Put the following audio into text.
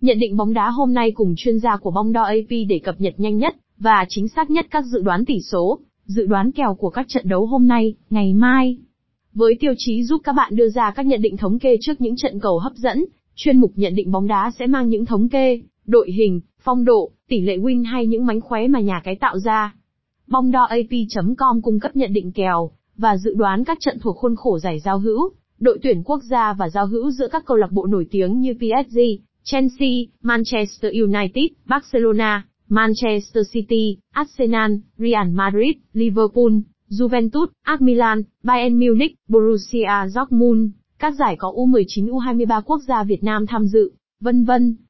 Nhận định bóng đá hôm nay cùng chuyên gia của bóng đo AP để cập nhật nhanh nhất và chính xác nhất các dự đoán tỷ số, dự đoán kèo của các trận đấu hôm nay, ngày mai. Với tiêu chí giúp các bạn đưa ra các nhận định thống kê trước những trận cầu hấp dẫn, chuyên mục nhận định bóng đá sẽ mang những thống kê, đội hình, phong độ, tỷ lệ win hay những mánh khóe mà nhà cái tạo ra. Bóng đo AP.com cung cấp nhận định kèo và dự đoán các trận thuộc khuôn khổ giải giao hữu, đội tuyển quốc gia và giao hữu giữa các câu lạc bộ nổi tiếng như PSG, Chelsea, Manchester United, Barcelona, Manchester City, Arsenal, Real Madrid, Liverpool, Juventus, AC Milan, Bayern Munich, Borussia Dortmund, các giải có U19 U23 quốc gia Việt Nam tham dự, vân vân.